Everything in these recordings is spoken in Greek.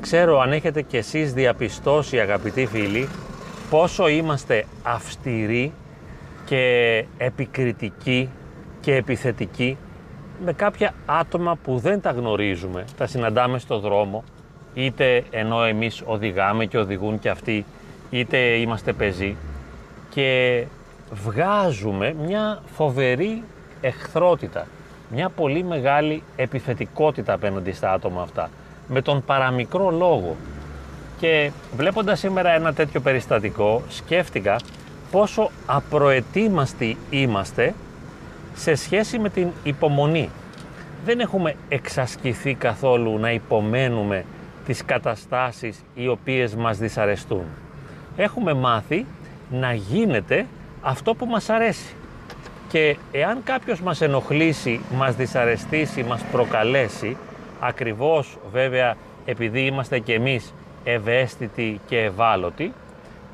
Δεν ξέρω αν έχετε κι εσείς διαπιστώσει αγαπητοί φίλοι πόσο είμαστε αυστηροί και επικριτικοί και επιθετικοί με κάποια άτομα που δεν τα γνωρίζουμε, τα συναντάμε στο δρόμο, είτε ενώ εμείς οδηγάμε και οδηγούν και αυτοί, είτε είμαστε πεζοί και βγάζουμε μια φοβερή εχθρότητα, μια πολύ μεγάλη επιθετικότητα απέναντι στα άτομα αυτά, με τον παραμικρό λόγο. Και βλέποντας σήμερα ένα τέτοιο περιστατικό, σκέφτηκα πόσο απροετοίμαστοι είμαστε σε σχέση με την υπομονή. Δεν έχουμε εξασκηθεί καθόλου να υπομένουμε τις καταστάσεις οι οποίες μας δυσαρεστούν. Έχουμε μάθει να γίνεται αυτό που μας αρέσει. Και εάν κάποιος μας ενοχλήσει, μας δυσαρεστήσει, μας προκαλέσει, ακριβώς βέβαια επειδή είμαστε και εμείς ευαίσθητοι και ευάλωτοι,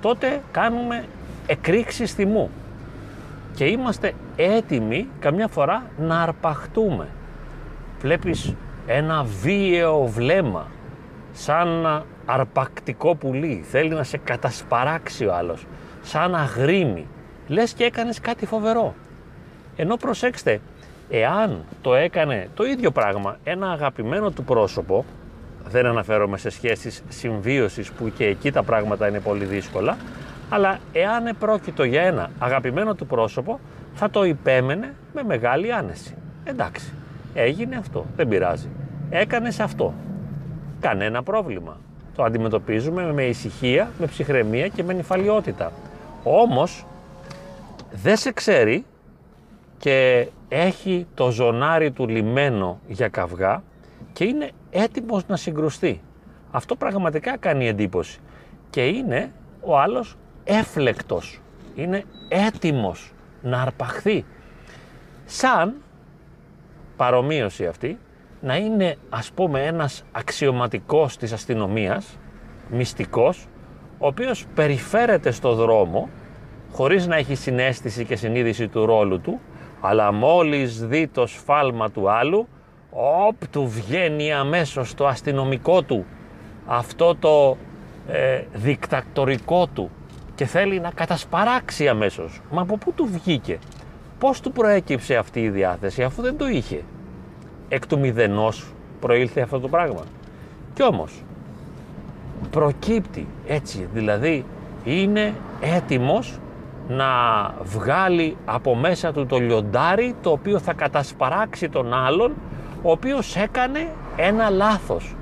τότε κάνουμε εκρήξεις θυμού και είμαστε έτοιμοι καμιά φορά να αρπαχτούμε. Βλέπεις ένα βίαιο βλέμμα, σαν ένα αρπακτικό πουλί, θέλει να σε κατασπαράξει ο άλλος, σαν αγρίμι, λες και έκανες κάτι φοβερό. Ενώ προσέξτε, εάν το έκανε το ίδιο πράγμα ένα αγαπημένο του πρόσωπο, δεν αναφέρομαι σε σχέσεις συμβίωσης που και εκεί τα πράγματα είναι πολύ δύσκολα, αλλά εάν επρόκειτο για ένα αγαπημένο του πρόσωπο, θα το υπέμενε με μεγάλη άνεση. Εντάξει, έγινε αυτό, δεν πειράζει. Έκανες αυτό. Κανένα πρόβλημα. Το αντιμετωπίζουμε με ησυχία, με ψυχραιμία και με νυφαλιότητα. Όμως, δεν σε ξέρει και έχει το ζωνάρι του λιμένο για καυγά και είναι έτοιμος να συγκρουστεί. Αυτό πραγματικά κάνει εντύπωση. Και είναι ο άλλος έφλεκτος, είναι έτοιμος να αρπαχθεί. Σαν παρομοίωση αυτή, να είναι ας πούμε ένας αξιωματικός της αστυνομίας, μυστικός, ο οποίος περιφέρεται στο δρόμο, χωρίς να έχει συνέστηση και συνείδηση του ρόλου του, αλλά μόλις δει το σφάλμα του άλλου, όπ, του βγαίνει αμέσως το αστυνομικό του, αυτό το ε, δικτακτορικό του, και θέλει να κατασπαράξει αμέσως. Μα από πού του βγήκε, πώς του προέκυψε αυτή η διάθεση αφού δεν το είχε; Εκ του μηδενός προήλθε αυτό το πράγμα. Κι όμως προκύπτει έτσι, δηλαδή είναι έτοιμος να βγάλει από μέσα του το λιοντάρι το οποίο θα κατασπαράξει τον άλλον ο οποίος έκανε ένα λάθος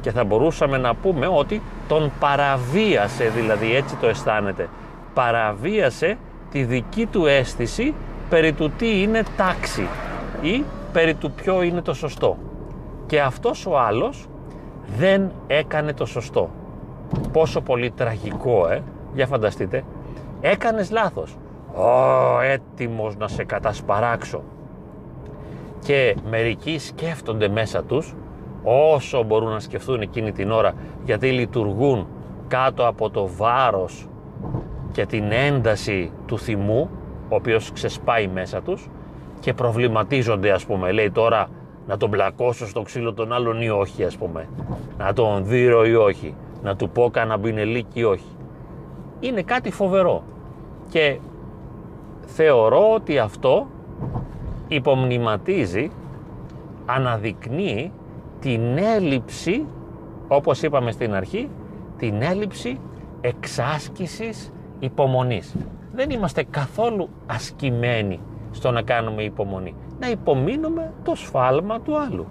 και θα μπορούσαμε να πούμε ότι τον παραβίασε, δηλαδή έτσι το αισθάνεται. Παραβίασε τη δική του αίσθηση περί του τι είναι τάξη ή περί του ποιο είναι το σωστό. Και αυτός ο άλλος δεν έκανε το σωστό. Πόσο πολύ τραγικό, ε! Για φανταστείτε. Έκανες λάθος. Ω, έτοιμος να σε κατασπαράξω. Και μερικοί σκέφτονται μέσα τους όσο μπορούν να σκεφτούν εκείνη την ώρα γιατί λειτουργούν κάτω από το βάρος και την ένταση του θυμού ο οποίος ξεσπάει μέσα τους και προβληματίζονται ας πούμε. Λέει τώρα να τον πλακώσω στο ξύλο των άλλων ή όχι ας πούμε. Να τον δείρω ή όχι. Να του πω κανένα μπινελίκι ή όχι. Είναι κάτι φοβερό και θεωρώ ότι αυτό υπομνηματίζει αναδεικνύει την έλλειψη, όπως είπαμε στην αρχή, την έλλειψη εξάσκησης υπομονής. Δεν είμαστε καθόλου ασκημένοι στο να κάνουμε υπομονή. Να υπομείνουμε το σφάλμα του άλλου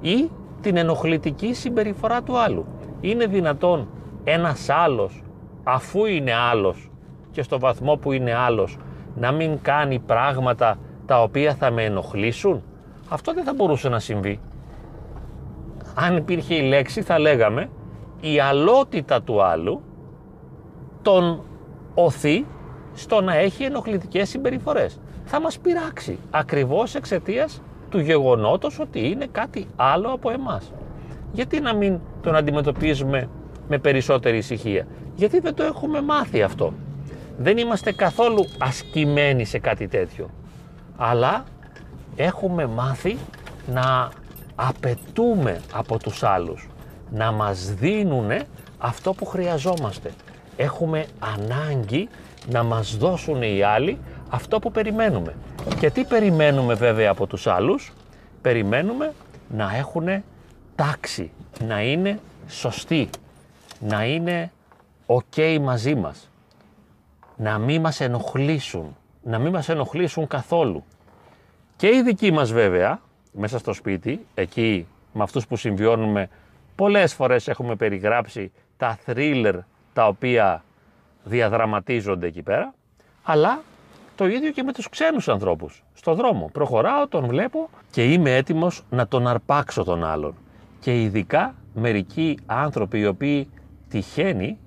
ή την ενοχλητική συμπεριφορά του άλλου. Είναι δυνατόν ένας άλλος, αφού είναι άλλος και στο βαθμό που είναι άλλος, να μην κάνει πράγματα τα οποία θα με ενοχλήσουν; Αυτό δεν θα μπορούσε να συμβεί αν υπήρχε η λέξη θα λέγαμε η αλότητα του άλλου τον οθεί στο να έχει ενοχλητικές συμπεριφορές. Θα μας πειράξει ακριβώς εξαιτίας του γεγονότος ότι είναι κάτι άλλο από εμάς. Γιατί να μην τον αντιμετωπίζουμε με περισσότερη ησυχία; Γιατί δεν το έχουμε μάθει αυτό; Δεν είμαστε καθόλου ασκημένοι σε κάτι τέτοιο. Αλλά έχουμε μάθει να απαιτούμε από τους άλλους, να μας δίνουν αυτό που χρειαζόμαστε. Έχουμε ανάγκη να μας δώσουν οι άλλοι αυτό που περιμένουμε. Και τι περιμένουμε βέβαια από τους άλλους; Περιμένουμε να έχουν τάξη, να είναι σωστοί, να είναι ok μαζί μας, να μην μας ενοχλήσουν, να μην μας ενοχλήσουν καθόλου. Και οι δικοί μας βέβαια, μέσα στο σπίτι, εκεί με αυτούς που συμβιώνουμε, πολλές φορές έχουμε περιγράψει τα θρίλερ τα οποία διαδραματίζονται εκεί πέρα, αλλά το ίδιο και με τους ξένους ανθρώπους. Στο δρόμο προχωράω, τον βλέπω και είμαι έτοιμος να τον αρπάξω τον άλλον. Και ειδικά μερικοί άνθρωποι οι οποίοι τυχαίνει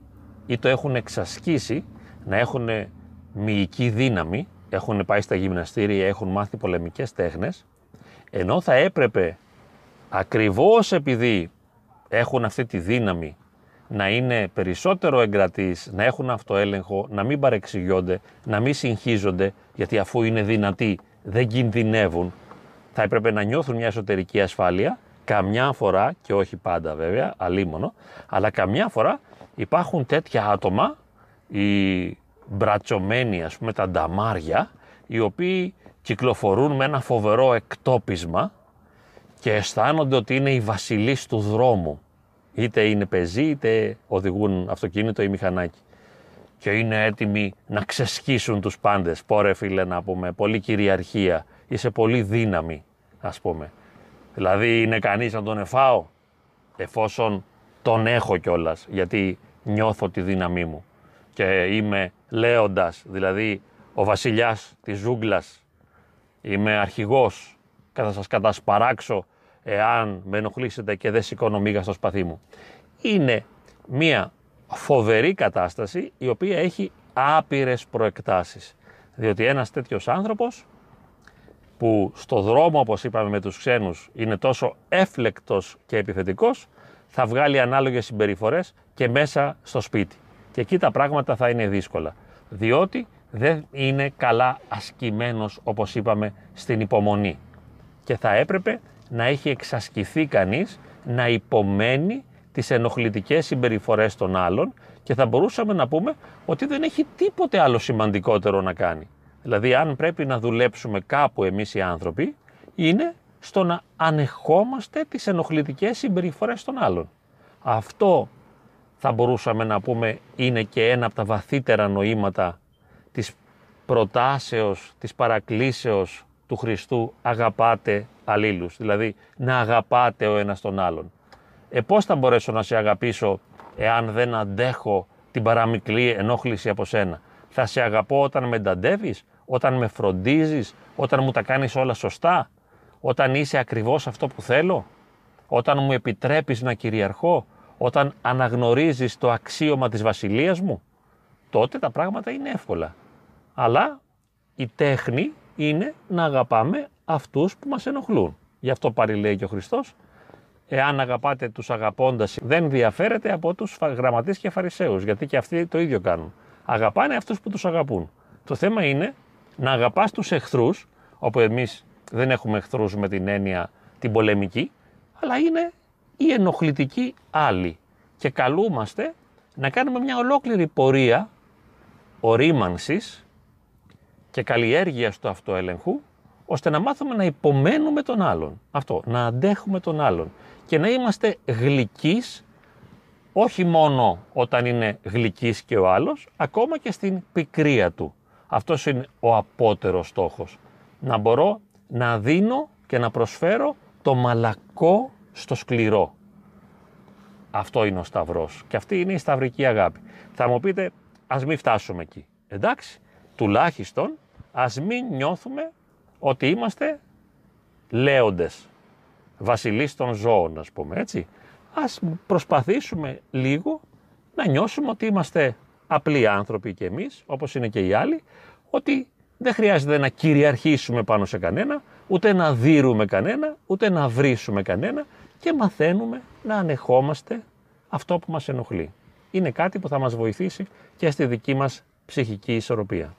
ή το έχουν εξασκήσει να έχουν μυϊκή δύναμη, έχουν πάει στα γυμναστήρια, έχουν μάθει πολεμικές τέχνες, ενώ θα έπρεπε ακριβώς επειδή έχουν αυτή τη δύναμη να είναι περισσότερο εγκρατείς, να έχουν αυτοέλεγχο, να μην παρεξηγιόνται, να μην συγχύζονται, γιατί αφού είναι δυνατοί δεν κινδυνεύουν, θα έπρεπε να νιώθουν μια εσωτερική ασφάλεια, καμιά φορά, και όχι πάντα βέβαια, αλίμονο, αλλά καμιά φορά υπάρχουν τέτοια άτομα, οι μπρατσομένοι ας πούμε τα νταμάρια, οι οποίοι κυκλοφορούν με ένα φοβερό εκτόπισμα και αισθάνονται ότι είναι οι βασιλείς του δρόμου είτε είναι πεζοί είτε οδηγούν αυτοκίνητο ή μηχανάκι. Και είναι έτοιμοι να ξεσχίσουν τους πάντες. Πόρε φίλε να πούμε, πολύ κυριαρχία, είσαι πολύ δύναμη ας πούμε. Δηλαδή είναι κανείς να τον εφάω εφόσον τον έχω κιόλας, γιατί νιώθω τη δύναμή μου και είμαι λέοντας, δηλαδή ο βασιλιάς της ζούγκλας, είμαι αρχηγός και θα σας κατασπαράξω εάν με ενοχλήσετε και δεν σηκώνω μίγα στο σπαθί μου. Είναι μια φοβερή κατάσταση η οποία έχει άπειρες προεκτάσεις. Διότι ένας τέτοιος άνθρωπος που στο δρόμο όπως είπαμε με τους ξένους είναι τόσο έφλεκτος και επιθετικός θα βγάλει ανάλογες συμπεριφορές και μέσα στο σπίτι. Και εκεί τα πράγματα θα είναι δύσκολα. Διότι δεν είναι καλά ασκημένος όπως είπαμε στην υπομονή. Και θα έπρεπε να έχει εξασκηθεί κανείς να υπομένει τις ενοχλητικές συμπεριφορές των άλλων και θα μπορούσαμε να πούμε ότι δεν έχει τίποτε άλλο σημαντικότερο να κάνει. Δηλαδή αν πρέπει να δουλέψουμε κάπου εμείς οι άνθρωποι είναι στο να ανεχόμαστε τις ενοχλητικές συμπεριφορές των άλλων. Αυτό θα μπορούσαμε να πούμε είναι και ένα από τα βαθύτερα νοήματα της προτάσεως, της παρακλήσεως του Χριστού αγαπάτε αλλήλους, δηλαδή να αγαπάτε ο ένας τον άλλον. Ε, πώς θα μπορέσω να σε αγαπήσω εάν δεν αντέχω την παραμικλή ενόχληση από σένα; Θα σε αγαπώ όταν με ενταντεύεις, όταν με φροντίζεις, όταν μου τα κάνεις όλα σωστά, όταν είσαι ακριβώς αυτό που θέλω, όταν μου επιτρέπεις να κυριαρχώ, όταν αναγνωρίζεις το αξίωμα της βασιλείας μου, τότε τα πράγματα είναι εύκολα. Αλλά η τέχνη είναι να αγαπάμε αυτούς που μας ενοχλούν. Γι' αυτό πάλι λέει και ο Χριστός, εάν αγαπάτε τους αγαπώντας, δεν διαφέρετε από τους γραμματείς και φαρισαίους, γιατί και αυτοί το ίδιο κάνουν. Αγαπάνε αυτούς που τους αγαπούν. Το θέμα είναι να αγαπάς τους εχθρούς, όπου εμείς δεν έχουμε εχθρούς με την έννοια την πολεμική, αλλά είναι οι ενοχλητικοί άλλοι. Και καλούμαστε να κάνουμε μια ολόκληρη πορεία ορίμανσης και καλλιέργειας του αυτοέλεγχου, ώστε να μάθουμε να υπομένουμε τον άλλον. Αυτό, να αντέχουμε τον άλλον και να είμαστε γλυκείς όχι μόνο όταν είναι γλυκής και ο άλλος, ακόμα και στην πικρία του. Αυτός είναι ο απότερος στόχος. Να μπορώ να δίνω και να προσφέρω το μαλακό στο σκληρό. Αυτό είναι ο Σταυρός και αυτή είναι η σταυρική αγάπη. Θα μου πείτε, ας μην φτάσουμε εκεί. Εντάξει, τουλάχιστον ας μην νιώθουμε ότι είμαστε λέοντες, βασιλείς των ζώων ας πούμε έτσι. Ας προσπαθήσουμε λίγο να νιώσουμε ότι είμαστε απλοί άνθρωποι και εμείς, όπως είναι και οι άλλοι, ότι δεν χρειάζεται να κυριαρχήσουμε πάνω σε κανένα, ούτε να δίρουμε κανένα, ούτε να βρίσουμε κανένα και μαθαίνουμε να ανεχόμαστε αυτό που μας ενοχλεί. Είναι κάτι που θα μας βοηθήσει και στη δική μας ψυχική ισορροπία.